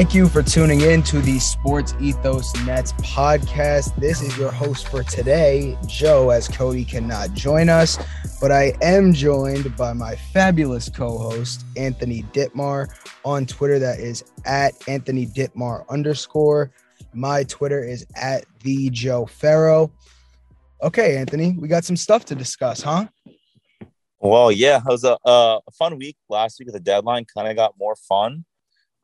Thank you for tuning in to the Sports Ethos Nets podcast. This is your host for today, Joe, as Cody cannot join us, but I am joined by my fabulous co host, Anthony Ditmar, on Twitter. That is at Anthony Ditmar underscore. My Twitter is at the Joe Farrow. Okay, Anthony, we got some stuff to discuss, huh? Well, yeah, it was a, a fun week last week. The deadline kind of got more fun.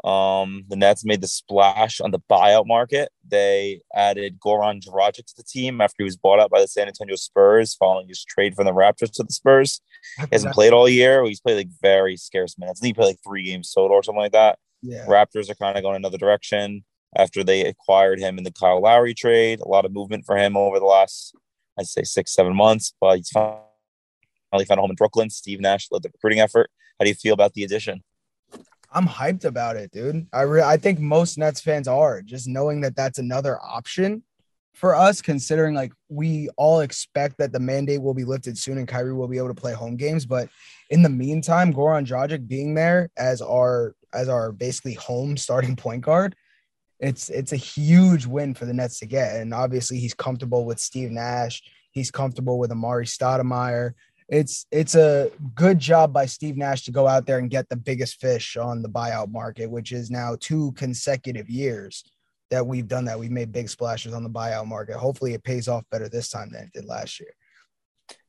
Um, the Nets made the splash on the buyout market. They added Goran Dragic to the team after he was bought out by the San Antonio Spurs following his trade from the Raptors to the Spurs. He hasn't played all year. He's played like very scarce minutes. I think he played like three games total or something like that. Yeah. Raptors are kind of going another direction after they acquired him in the Kyle Lowry trade. A lot of movement for him over the last, I'd say, six, seven months, but he's finally found a home in Brooklyn. Steve Nash led the recruiting effort. How do you feel about the addition? I'm hyped about it, dude. I re- I think most Nets fans are just knowing that that's another option for us, considering like we all expect that the mandate will be lifted soon and Kyrie will be able to play home games. But in the meantime, Goran Dragic being there as our as our basically home starting point guard, it's it's a huge win for the Nets to get. And obviously, he's comfortable with Steve Nash. He's comfortable with Amar'e Stoudemire it's it's a good job by Steve Nash to go out there and get the biggest fish on the buyout market, which is now two consecutive years that we've done that. We've made big splashes on the buyout market. Hopefully, it pays off better this time than it did last year.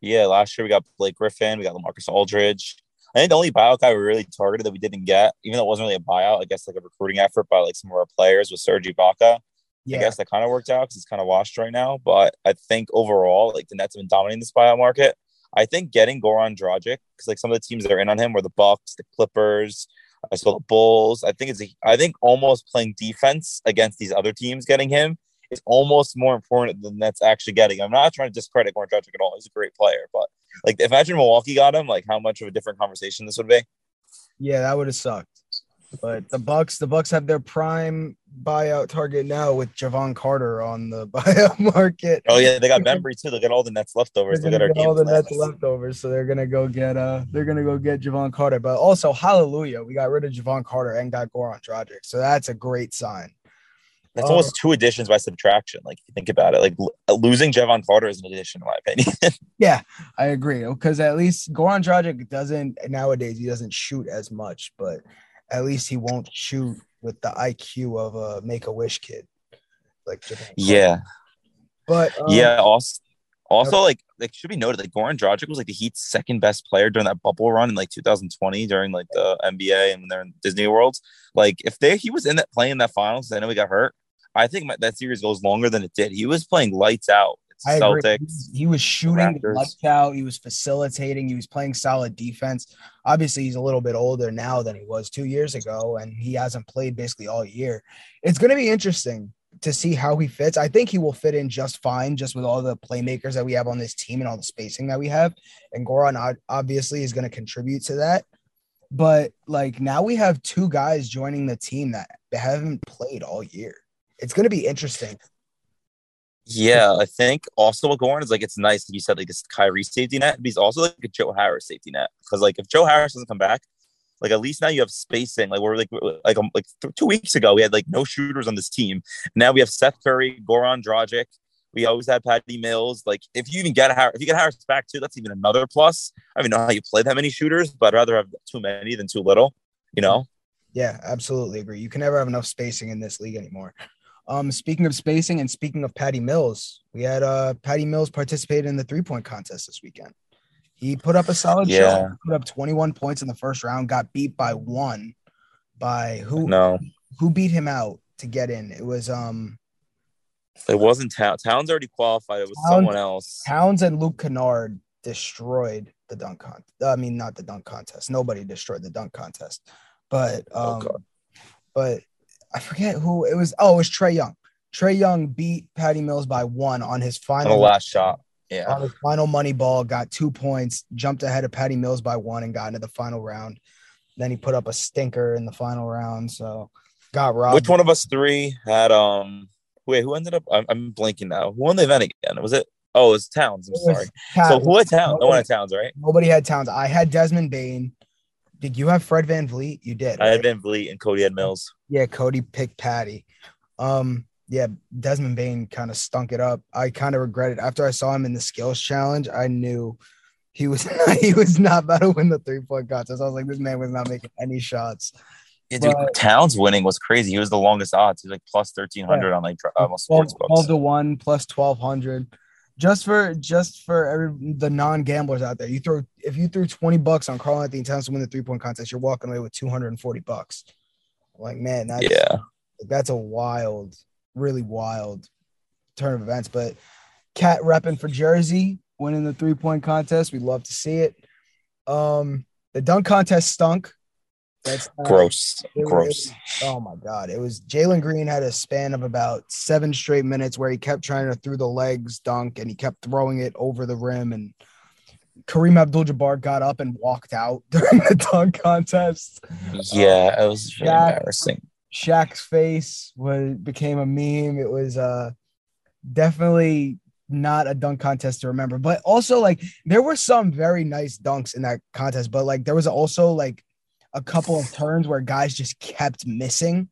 Yeah, last year we got Blake Griffin, we got Lamarcus Aldridge. I think the only buyout guy we really targeted that we didn't get, even though it wasn't really a buyout, I guess like a recruiting effort by like some of our players was Serge Ibaka. Yeah. I guess that kind of worked out because it's kind of washed right now. But I think overall, like the Nets have been dominating this buyout market. I think getting Goran Dragic because like some of the teams that are in on him were the Bucks, the Clippers. I saw the Bulls. I think it's a, I think almost playing defense against these other teams getting him is almost more important than that's actually getting. I'm not trying to discredit Goran Dragic at all. He's a great player, but like imagine Milwaukee got him, like how much of a different conversation this would be. Yeah, that would have sucked. But the Bucks, the Bucks have their prime buyout target now with Jevon Carter on the buyout market. Oh yeah, they got Bembry too. They got all the Nets leftovers. They got our all the Nets leftovers, so they're gonna go get uh they're gonna go get Jevon Carter. But also, hallelujah, we got rid of Jevon Carter and got Goran Dragic, so that's a great sign. That's almost two additions by subtraction. Like you think about it, like losing Jevon Carter is an addition, in my opinion. yeah, I agree. Because at least Goran Dragic doesn't nowadays. He doesn't shoot as much, but at least he won't shoot with the IQ of a Make a Wish kid. Like yeah, but um, yeah, also. Also, like, like should be noted, like Goran Dragic was like the Heat's second best player during that bubble run in like 2020 during like the NBA and they're in Disney Worlds. Like, if they he was in that playing that finals, I know he got hurt. I think that series goes longer than it did. He was playing lights out I Celtics. agree. He was shooting Raptors. lights out. He was facilitating. He was playing solid defense. Obviously, he's a little bit older now than he was two years ago, and he hasn't played basically all year. It's going to be interesting to see how he fits. I think he will fit in just fine, just with all the playmakers that we have on this team and all the spacing that we have. And Goran obviously is going to contribute to that. But like now we have two guys joining the team that haven't played all year. It's going to be interesting. Yeah, I think also what Goran is like it's nice that you said like this Kyrie safety net, but he's also like a Joe Harris safety net because like if Joe Harris doesn't come back, like at least now you have spacing. Like we're like like um, like th- two weeks ago we had like no shooters on this team. Now we have Seth Curry, Goran Dragic. We always had Patty Mills. Like if you even get Harris, if you get Harris back too, that's even another plus. I even know how you play that many shooters, but I'd rather have too many than too little. You know. Yeah, absolutely agree. You can never have enough spacing in this league anymore. Um, speaking of spacing and speaking of Patty Mills, we had uh Patty Mills participate in the three point contest this weekend. He put up a solid Yeah. show. Put up 21 points in the first round. Got beat by one. By who? No, Who beat him out to get in? It was um it wasn't Towns. Towns already qualified. It was Towns- someone else. Towns and Luke Kennard destroyed the dunk contest. I mean, not the dunk contest. Nobody destroyed the dunk contest, but Oh, um, God. but I forget who it was. Oh, it was Trae Young. Trae Young beat Patty Mills by one on his On final last shot. Yeah. on his final money ball. Got two points, jumped ahead of Patty Mills by one, and got into the final round. Then he put up a stinker in the final round, so got robbed. Which one of us three had um? Wait, who ended up? I'm, I'm blanking now. Who won the event again? Was it? Oh, it was Towns. I'm It sorry. Pat- So who had Towns? No one had Towns, right? Nobody had Towns. I had Desmond Bane. Did you have Fred VanVleet? You did. I right? had VanVleet and Cody had Mills. Yeah, Cody picked Patty. Um, yeah, Desmond Bane kind of stunk it up. I kind of regret it. After I saw him in the skills challenge, I knew he was he was not about to win the three point contest. I was like, this man was not making any shots. Yeah, dude, But- Towns winning was crazy. He was the longest odds. He was like plus thirteen hundred on like almost 12, sports 12 to one plus twelve hundred. Just for just for every the non gamblers out there, you throw if you threw twenty bucks on Karl-Anthony Towns to win the three point contest, you're walking away with two hundred and forty bucks. Like man, that's Yeah, that's a wild, really wild turn of events. But KAT repping for Jersey, winning the three point contest. We'd love to see it. Um, the dunk contest stunk. That's uh, gross, was- gross. Oh my god! It was Jalen Green had a span of about seven straight minutes where he kept trying to through the legs dunk and he kept throwing it over the rim and Kareem Abdul-Jabbar got up and walked out during the dunk contest. Yeah, it was really Shaq- embarrassing. Shaq's face was became a meme. It was uh definitely not a dunk contest to remember. But also like there were some very nice dunks in that contest, but like there was also like a couple of turns where guys just kept missing.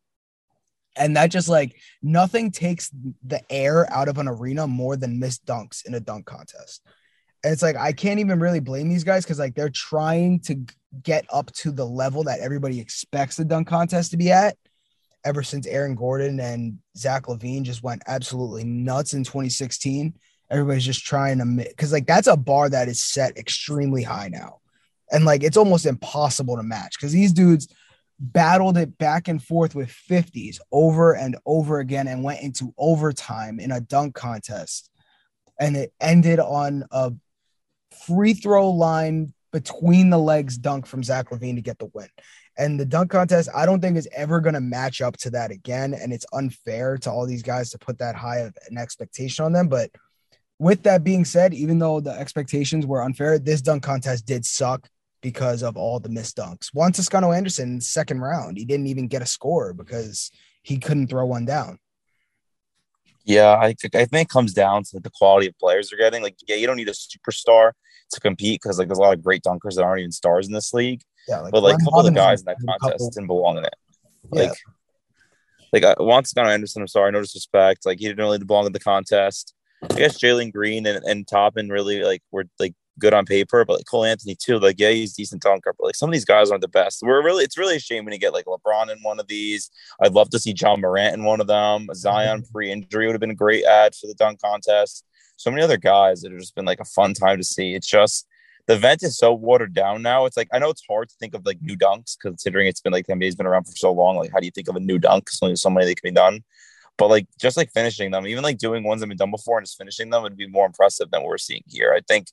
And that just like nothing takes the air out of an arena more than missed dunks in a dunk contest. And it's like I can't even really blame these guys because like they're trying to get up to the level that everybody expects the dunk contest to be at ever since Aaron Gordon and Zach LaVine just went absolutely nuts in 2016. Everybody's just trying to because like that's a bar that is set extremely high now. And like it's almost impossible to match because these dudes battled it back and forth with 50s over and over again and went into overtime in a dunk contest. And it ended on a free throw line between the legs dunk from Zach LaVine to get the win. And the dunk contest, I don't think is ever going to match up to that again. And it's unfair to all these guys to put that high of an expectation on them. But with that being said, even though the expectations were unfair, this dunk contest did suck because of all the missed dunks. Juan Toscano Anderson, second round, he didn't even get a score because he couldn't throw one down. Yeah, I think I think it comes down to the quality of players they're getting. Like, yeah, you don't need a superstar to compete because like there's a lot of great dunkers that aren't even stars in this league. Yeah, like but like a couple of the guys in that contest couple- didn't belong in it. Yeah. Like, like uh, Juan Toscano Anderson, I'm sorry, no disrespect. Like he didn't really belong in the contest. I guess Jalen Green and, and Toppin really like were like good on paper, but like Cole Anthony too. Like yeah, he's decent dunker, but like some of these guys aren't the best. We're really it's really a shame when you get like LeBron in one of these. I'd love to see Ja Morant in one of them. Zion mm-hmm. pre-injury would have been a great ad for the dunk contest. So many other guys that have just been like a fun time to see. It's just the event is so watered down now. It's like I know it's hard to think of like new dunks considering it's been like the NBA's been around for so long. Like, how do you think of a new dunk? There's only so many that can be done. But like just like finishing them, even like doing ones that have been done before and just finishing them would be more impressive than what we're seeing here. I think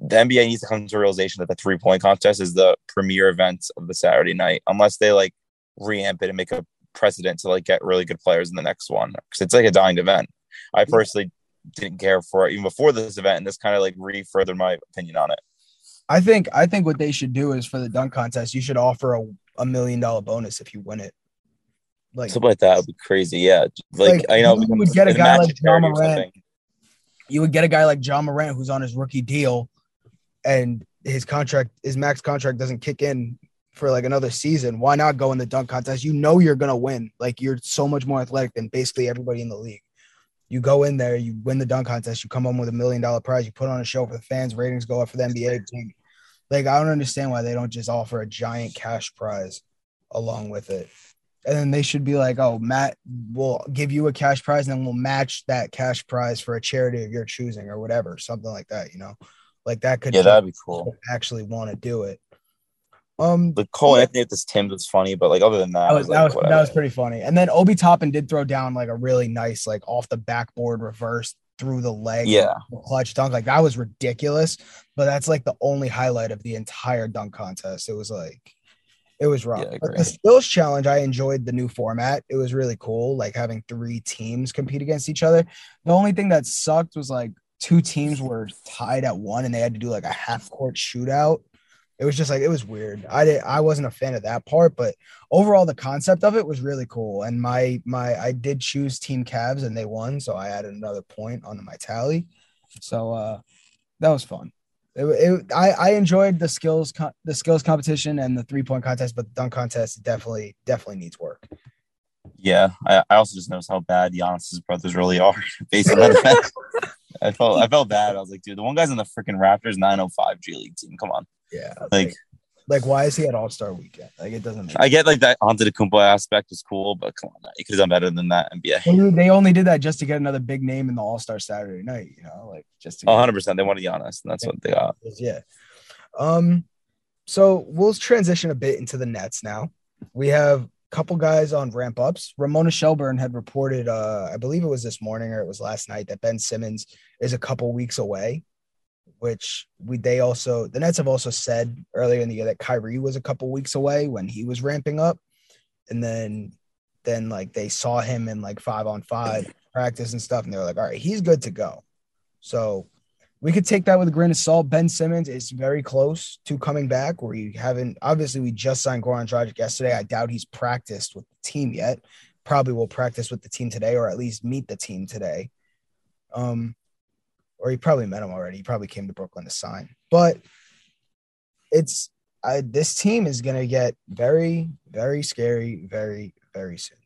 the NBA needs to come to a realization that the three point contest is the premier event of the Saturday night, unless they like reamp it and make a precedent to like get really good players in the next one because it's like a dying event. I personally didn't care for it even before this event, and this kind of like re furthered my opinion on it. I think I think what they should do is for the dunk contest, you should offer a, a million dollar bonus if you win it. Like something like that would be crazy. Yeah, like, like I know you would get a guy like Ja Morant. You would get a guy like Ja Morant who's on his rookie deal, and his contract, his max contract doesn't kick in for like another season. Why not go in the dunk contest? You know you're gonna win. Like you're so much more athletic than basically everybody in the league. You go in there, you win the dunk contest, you come home with a million dollar prize, you put on a show for the fans, ratings go up for the NBA team. Like I don't understand why they don't just offer a giant cash prize along with it. And then they should be like, oh, Matt, we'll give you a cash prize and then we'll match that cash prize for a charity of your choosing or whatever, something like that, you know? Like that could yeah, that'd be cool. Actually want to do it. Um, the Cole yeah. Anthony with this Tim was funny, but like other than that, that was, was that, like, was that was pretty funny. And then Obi Toppin did throw down like a really nice, like off the backboard reverse through the leg, yeah, clutch dunk. Like that was ridiculous. But that's like the only highlight of the entire dunk contest. It was like it was rough. Yeah, the skills challenge, I enjoyed the new format. It was really cool, like having three teams compete against each other. The only thing that sucked was like two teams were tied at one and they had to do like a half court shootout. It was just like it was weird. I did I wasn't a fan of that part, but overall the concept of it was really cool. And my my I did choose Team Cavs and they won, so I added another point onto my tally. So uh that was fun. It, it, I, I enjoyed the skills the skills competition and the three point contest, but the dunk contest definitely definitely needs work. Yeah, I, I also just noticed how bad Giannis's brothers really are based on that. I felt I felt bad. I was like, dude, the one guy's in the freaking Raptors 905 G League team. Come on. Yeah. Like, like why is he at All Star Weekend? Like it doesn't. I get like that onto the Antetokounmpo aspect is cool, but come on, he could have done better than that. NBA. They only did that just to get another big name in the All Star Saturday night. You know, like just. 100. percent They wanted Giannis, and that's what they got. Yeah. Um. So we'll transition a bit into the Nets now. We have couple guys on ramp ups. Ramona Shelburne had reported, uh, I believe it was this morning or it was last night, that Ben Simmons is a couple weeks away. Which we they also the Nets have also said earlier in the year that Kyrie was a couple weeks away when he was ramping up, and then then like they saw him in like five on five practice and stuff, and they were like, all right, he's good to go. So we could take that with a grain of salt. Ben Simmons is very close to coming back. We haven't obviously we just signed Goran Dragic yesterday. I doubt he's practiced with the team yet. Probably will practice with the team today, or at least meet the team today. Um, or he probably met him already. He probably came to Brooklyn to sign. But it's I, this team is gonna get very, very scary, very, very soon.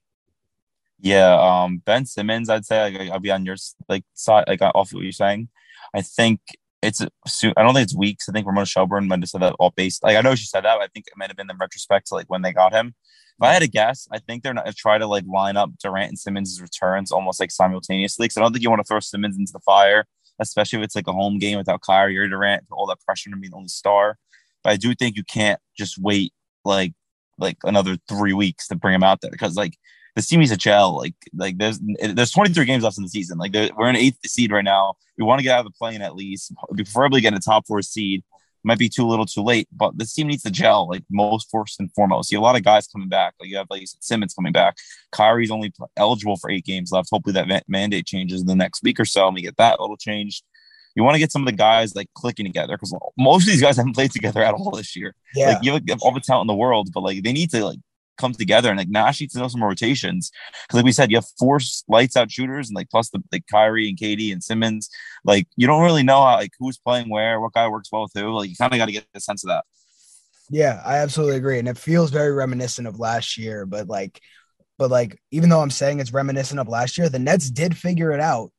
Yeah, um, Ben Simmons, I'd say like, I'll be on your like side, like off what you're saying. I think it's I don't think it's weeks. I think Ramona Shelburne might have said that all based. Like I know she said that. I think it might have been in retrospect to like when they got him. If I had to guess, I think they're not try to like line up Durant and Simmons' returns almost like simultaneously. Because I don't think you want to throw Simmons into the fire, especially if it's like a home game without Kyrie or Durant, all that pressure to be the only star. But I do think you can't just wait like like another three weeks to bring him out there because like this team needs a gel. Like like there's there's 23 games left in the season. Like we're in eighth seed right now. We want to get out of the plane at least, preferably get a top four seed. Might be too little, too late, but this team needs to gel. Like most first and foremost, you have a lot of guys coming back. Like you have like Simmons coming back. Kyrie's only eligible for eight games left. Hopefully that mandate changes in the next week or so, and we get that little changed you want to get some of the guys like clicking together because most of these guys haven't played together at all this year. Yeah. Like you have all the talent in the world, but like they need to like come together and like Nash needs to know some rotations because like we said, you have four lights out shooters and like plus the like Kyrie and KD and Simmons. Like you don't really know how like who's playing where, what guy works well with who. Like you kind of got to get a sense of that. Yeah, I absolutely agree, and it feels very reminiscent of last year. But like, but like, even though I'm saying it's reminiscent of last year, the Nets did figure it out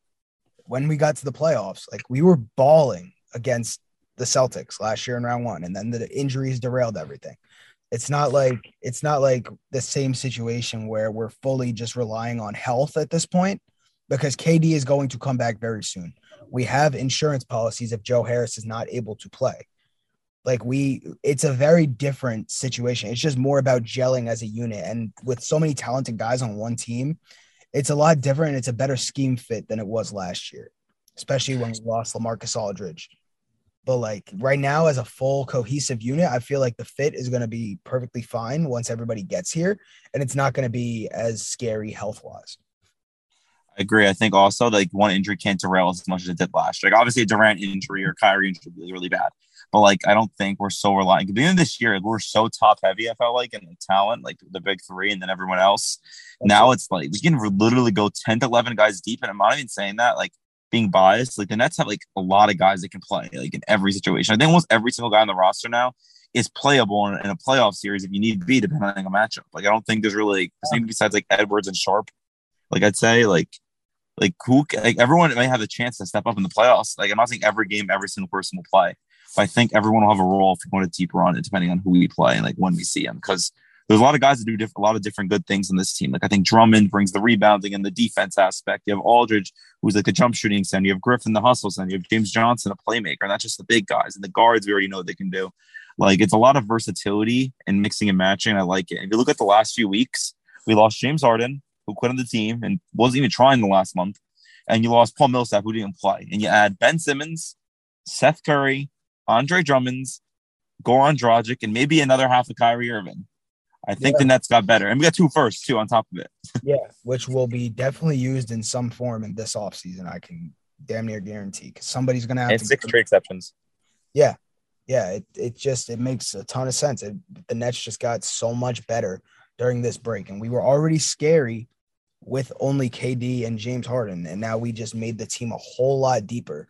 when we got to the playoffs. Like we were balling against the Celtics last year in round one, and then the injuries derailed everything it's not like it's not like the same situation where we're fully just relying on health at this point because KD is going to come back very soon. We have insurance policies if Joe Harris is not able to play. Like we it's a very different situation. It's just more about gelling as a unit and with so many talented guys on one team, it's a lot different. It's a better scheme fit than it was last year, especially when we lost Lamarcus Aldridge. But like right now, as a full cohesive unit, I feel like the fit is going to be perfectly fine once everybody gets here, and it's not going to be as scary health wise. I agree. I think also like one injury can't derail as much as it did last year. Like obviously a Durant injury or Kyrie injury would be really bad. But like I don't think we're so reliant. At the end of this year, we're so top heavy, I felt like, in the talent, like the big three and then everyone else. Now it's like we can literally go 10 to 11 guys deep. And I'm not even saying that like being biased. Like the Nets have like a lot of guys that can play like in every situation. I think almost every single guy on the roster now is playable in, in a playoff series if you need to be, depending on a matchup. Like I don't think there's really besides like Edwards and Sharp. Like I'd say like like who like everyone may have a chance to step up in the playoffs. Like I'm not saying every game every single person will play, but I think everyone will have a role if we want a deep run, it depending on who we play and like when we see them. Because there's a lot of guys that do diff- a lot of different good things in this team. Like I think Drummond brings the rebounding and the defense aspect. You have Aldridge, who's like a jump shooting center. You have Griffin, the hustle center. You have James Johnson, a playmaker. And that's just the big guys. And the guards, we already know what they can do. Like it's a lot of versatility and mixing and matching. I like it. If you look at the last few weeks, we lost James Harden, who quit on the team and wasn't even trying the last month and you lost Paul Millsap, who didn't play, and you add Ben Simmons, Seth Curry, Andre Drummonds, Goran Dragic, and maybe another half of Kyrie Irving. I think yeah. the Nets got better. And we got two firsts too on top of it. yeah, which will be definitely used in some form in this offseason. I can damn near guarantee because somebody's gonna have and to six trade exceptions. Yeah. Yeah. It, it just it makes a ton of sense. It, the Nets just got so much better during this break. And we were already scary with only KD and James Harden, and now we just made the team a whole lot deeper.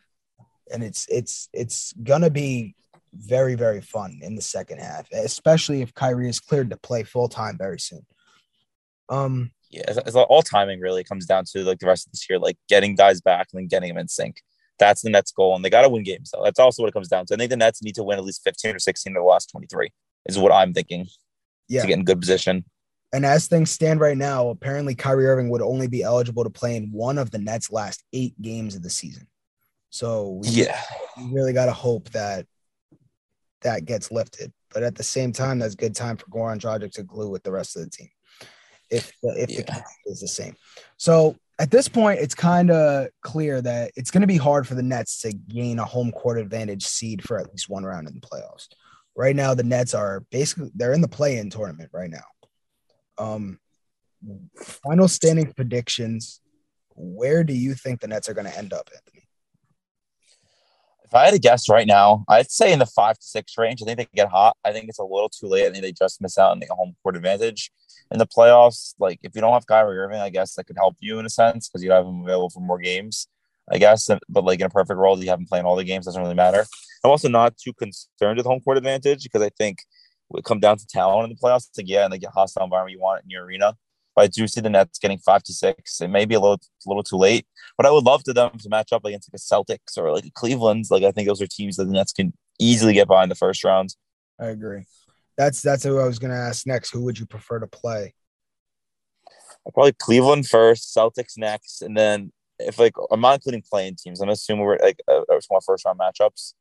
And it's it's it's gonna be very very fun in the second half, especially if Kyrie is cleared to play full time very soon. Um, yeah, it's, it's all timing really comes down to like the rest of this year, like getting guys back and then getting them in sync. That's the Nets' goal, and they got to win games. though. that's also what it comes down to. I think the Nets need to win at least fifteen or sixteen of the last twenty three. Is what I'm thinking. Yeah, to get in good position. And as things stand right now, apparently Kyrie Irving would only be eligible to play in one of the Nets' last eight games of the season. So we, yeah, we really got to hope that that gets lifted. But at the same time, that's good time for Goran Dragic to glue with the rest of the team. If the, if yeah. the is the same. So at this point, it's kind of clear that it's going to be hard for the Nets to gain a home court advantage seed for at least one round in the playoffs. Right now, the Nets are basically they're in the play-in tournament right now. Um, final standing predictions. Where do you think the Nets are going to end up, Anthony? If I had to guess right now, I'd say in the five to six range. I think they get hot. I think it's a little too late. I think they just miss out on the home court advantage in the playoffs. Like if you don't have Kyrie Irving, I guess that could help you in a sense because you have him available for more games. I guess, but like in a perfect world, you have him playing all the games. Doesn't really matter. I'm also not too concerned with home court advantage because I think it come down to talent in the playoffs. It's like, yeah, like a hostile environment you want in your arena. But I do see the Nets getting five to six. It may be a little, a little too late, but I would love to them to match up against like a Celtics or like a Cleveland's. Like I think those are teams that the Nets can easily get by in the first round. I agree. That's that's who I was going to ask next. Who would you prefer to play? Probably Cleveland first, Celtics next, and then if like I'm not including playing teams, I'm assuming we're like uh, one first round matchups.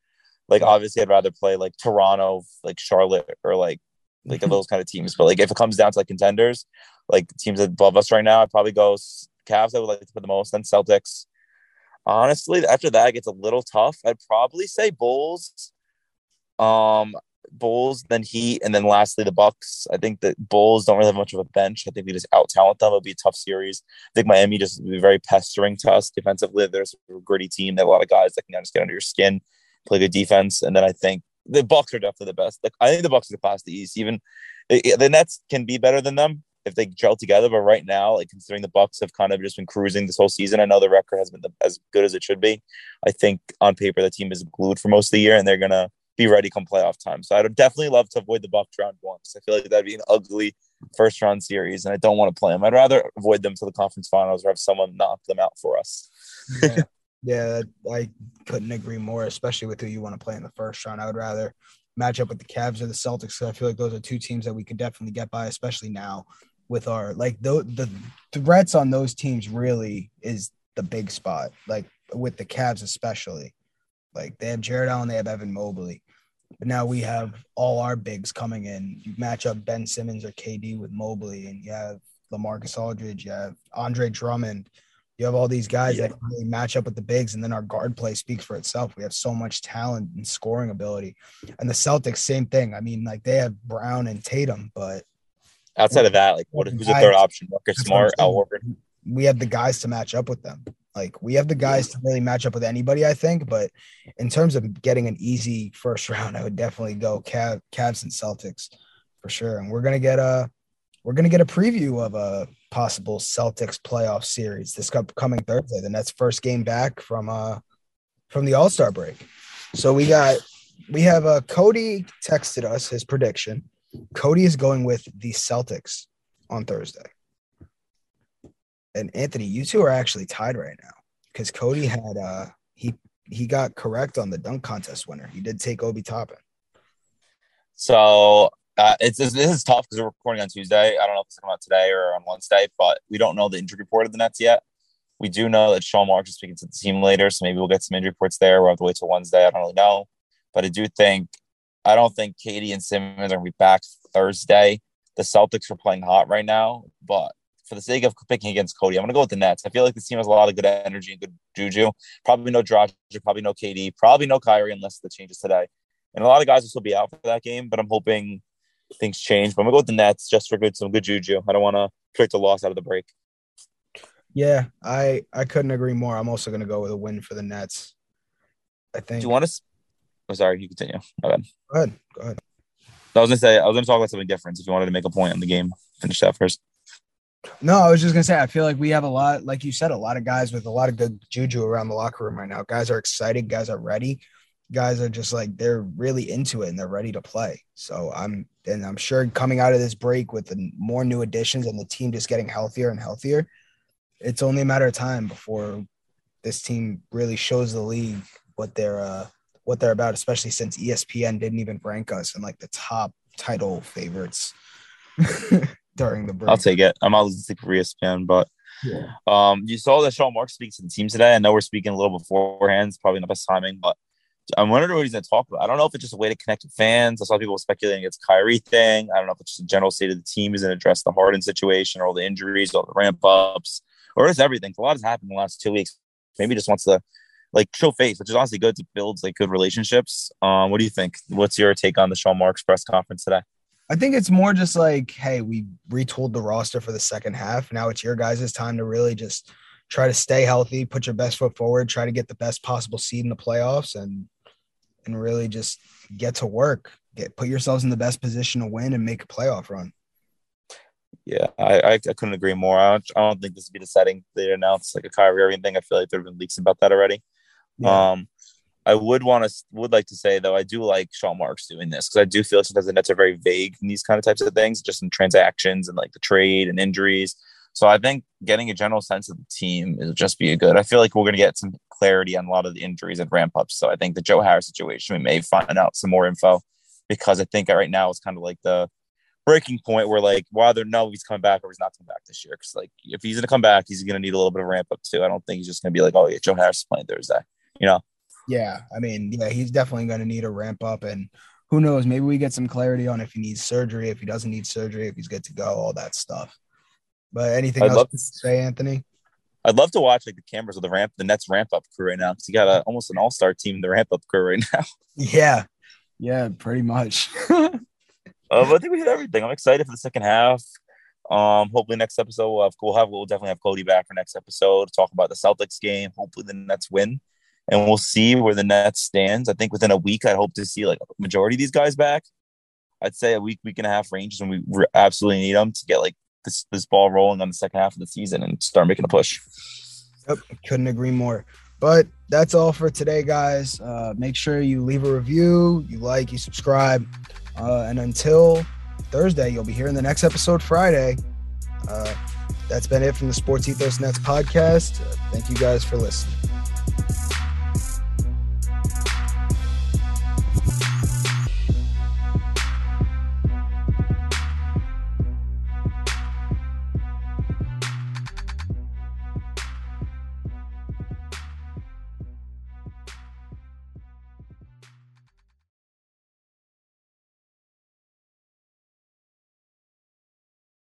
Like obviously, I'd rather play like Toronto, like Charlotte, or like like those kind of teams. But like if it comes down to like contenders, like teams above us right now, I'd probably go Cavs. I would like to put the most, then Celtics. Honestly, after that, it gets a little tough. I'd probably say Bulls, um, Bulls, then Heat, and then lastly the Bucks. I think that Bulls don't really have much of a bench. I think we just out talent them. It'll be a tough series. I think Miami just be very pestering to us defensively. There's a gritty team. They have a lot of guys that can just get under your skin play good defense, and then I think the Bucks are definitely the best. Like, I think the Bucks are the class the East. Even the Nets can be better than them if they gel together. But right now, like considering the Bucks have kind of just been cruising this whole season, I know the record has been the, as good as it should be. I think on paper the team is glued for most of the year, and they're gonna be ready come playoff time. So I'd definitely love to avoid the Bucks round one. because I feel like that'd be an ugly first round series, and I don't want to play them. I'd rather avoid them to the conference finals or have someone knock them out for us. Yeah. Yeah, I couldn't agree more, especially with who you want to play in the first round. I would rather match up with the Cavs or the Celtics. I feel like those are two teams that we could definitely get by, especially now with our like the the threats on those teams really is the big spot. Like with the Cavs especially, like they have Jarrett Allen, they have Evan Mobley, but now we have all our bigs coming in. You match up Ben Simmons or KD with Mobley, and you have LaMarcus Aldridge, you have Andre Drummond, you have all these guys yeah. that really match up with the bigs, and then our guard play speaks for itself. We have so much talent and scoring ability. And the Celtics, same thing. I mean, like they have Brown and Tatum, but outside of that, like what who's the third option? Marcus Smart, Al Horford. We have the guys to match up with them. Like we have the guys to really match up with anybody, I think. But in terms of getting an easy first round, I would definitely go Cav, Cavs and Celtics for sure. And we're gonna get a we're gonna get a preview of a possible Celtics playoff series this coming Thursday. The Nets' first game back from uh from the All Star break. So we got we have uh Cody texted us his prediction. Cody is going with the Celtics on Thursday. And Anthony, you two are actually tied right now because Cody had uh he he got correct on the dunk contest winner. He did take Obi Toppin. So uh, it's, this is tough because we're recording on Tuesday. I don't know if it's coming out today or on Wednesday, but we don't know the injury report of the Nets yet. We do know that Sean Marks is speaking to the team later, so maybe we'll get some injury reports there. We'll have to wait till Wednesday. I don't really know, but I do think I don't think KD and Simmons are going to be back Thursday. The Celtics are playing hot right now, but for the sake of picking against Cody, I'm going to go with the Nets. I feel like this team has a lot of good energy and good juju. Probably no Dragic, probably no KD, probably no Kyrie unless the changes today. And a lot of guys will still be out for that game, but I'm hoping things change. But I'm gonna go with the Nets just for good some good juju. I don't want to predict a loss out of the break. Yeah, I I couldn't agree more. I'm also gonna go with a win for the Nets. I think. Do you want to? Oh, sorry. You continue. Go ahead. Go ahead. Go ahead. I was gonna say I was gonna talk about something different. If you wanted to make a point on the game, finish that first. No, I was just gonna say I feel like we have a lot, like you said, a lot of guys with a lot of good juju around the locker room right now. Guys are excited. Guys are ready guys are just like they're really into it and they're ready to play. So I'm and I'm sure coming out of this break with the more new additions and the team just getting healthier and healthier, it's only a matter of time before this team really shows the league what they're uh what they're about, especially since ESPN didn't even rank us in like the top title favorites during the break. I'll take it. I'm always losing for ESPN, but yeah. um, you saw that Sean Marks speaks to the team today. I know we're speaking a little beforehand. It's probably not the best timing, but I'm wondering what he's going to talk about. I don't know if it's just a way to connect with fans. I saw people speculating it's Kyrie thing. I don't know if it's just a general state of the team. Is going to address the Harden situation or all the injuries, all the ramp ups, or it's everything. A lot has happened in the last two weeks. Maybe just wants to like show face, which is honestly good to build like good relationships. Um, what do you think? What's your take on the Sean Marks press conference today? I think it's more just like, hey, we retooled the roster for the second half. Now it's your guys' time to really just try to stay healthy, put your best foot forward, try to get the best possible seed in the playoffs, and and really just get to work. Get put yourselves in the best position to win and make a playoff run. Yeah, I, I, I couldn't agree more. I don't, I don't think this would be the setting they announced like a Kyrie Irving thing. I feel like there have been leaks about that already. Yeah. Um, I would want to would like to say though I do like Sean Marks doing this because I do feel sometimes the Nets are very vague in these kind of types of things, just in transactions and like the trade and injuries. So I think getting a general sense of the team is just be a good. I feel like we're going to get some clarity on a lot of the injuries and ramp ups. So I think the Joe Harris situation, we may find out some more info because I think right now it's kind of like the breaking point where like whether no he's coming back or he's not coming back this year. Because like if he's going to come back, he's going to need a little bit of ramp up too. I don't think he's just going to be like, oh yeah, Joe Harris is playing Thursday. You know? Yeah, I mean, yeah, he's definitely going to need a ramp up and. Who knows? Maybe we get some clarity on if he needs surgery, if he doesn't need surgery, if he's good to go, all that stuff. But anything I'd else love to say, Anthony? I'd love to watch like the cameras of the ramp, the Nets ramp up crew right now because you got a, almost an all star team in the ramp up crew right now. Yeah, yeah, pretty much. uh, but I think we hit everything. I'm excited for the second half. Um, hopefully next episode we'll have we'll have we'll definitely have Cody back for next episode. Talk about the Celtics game. Hopefully the Nets win, and we'll see where the Nets stands. I think within a week I hope to see like a majority of these guys back. I'd say a week, week and a half ranges when we absolutely need them to get like this this ball rolling on the second half of the season and start making a push. Yep, couldn't agree more. But that's all for today, guys. Uh, make sure you leave a review, you like, you subscribe, uh, and until Thursday, you'll be hearing the next episode Friday. Uh, that's been it from the Sports Ethos Nets podcast. Uh, thank you guys for listening.